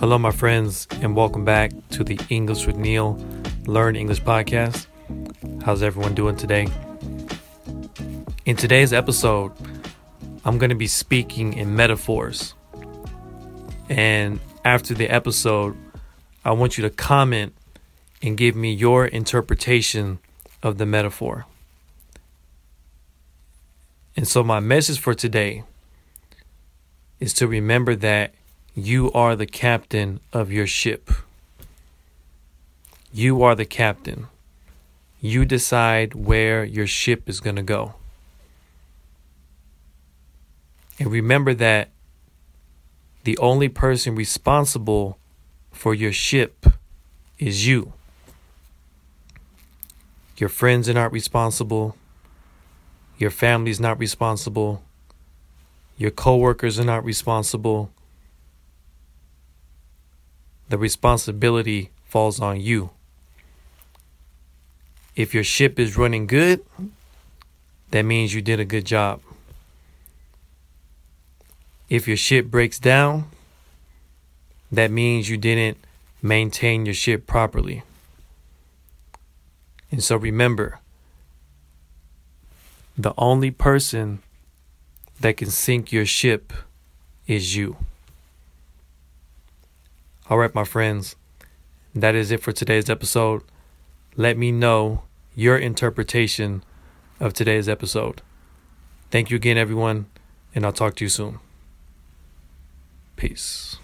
Hello, my friends, and welcome back to the English with Neil Learn English podcast. How's everyone doing today? In today's episode, I'm going to be speaking in metaphors. And after the episode, I want you to comment and give me your interpretation of the metaphor. And so, my message for today is to remember that you are the captain of your ship. You are the captain. You decide where your ship is going to go. And remember that the only person responsible for your ship is you. Your friends are not responsible. Your family's not responsible. Your coworkers are not responsible the responsibility falls on you. If your ship is running good, that means you did a good job. If your ship breaks down, that means you didn't maintain your ship properly. And so remember, the only person that can sink your ship is you. All right, my friends, that is it for today's episode. Let me know your interpretation of today's episode. Thank you again, everyone, and I'll talk to you soon. Peace.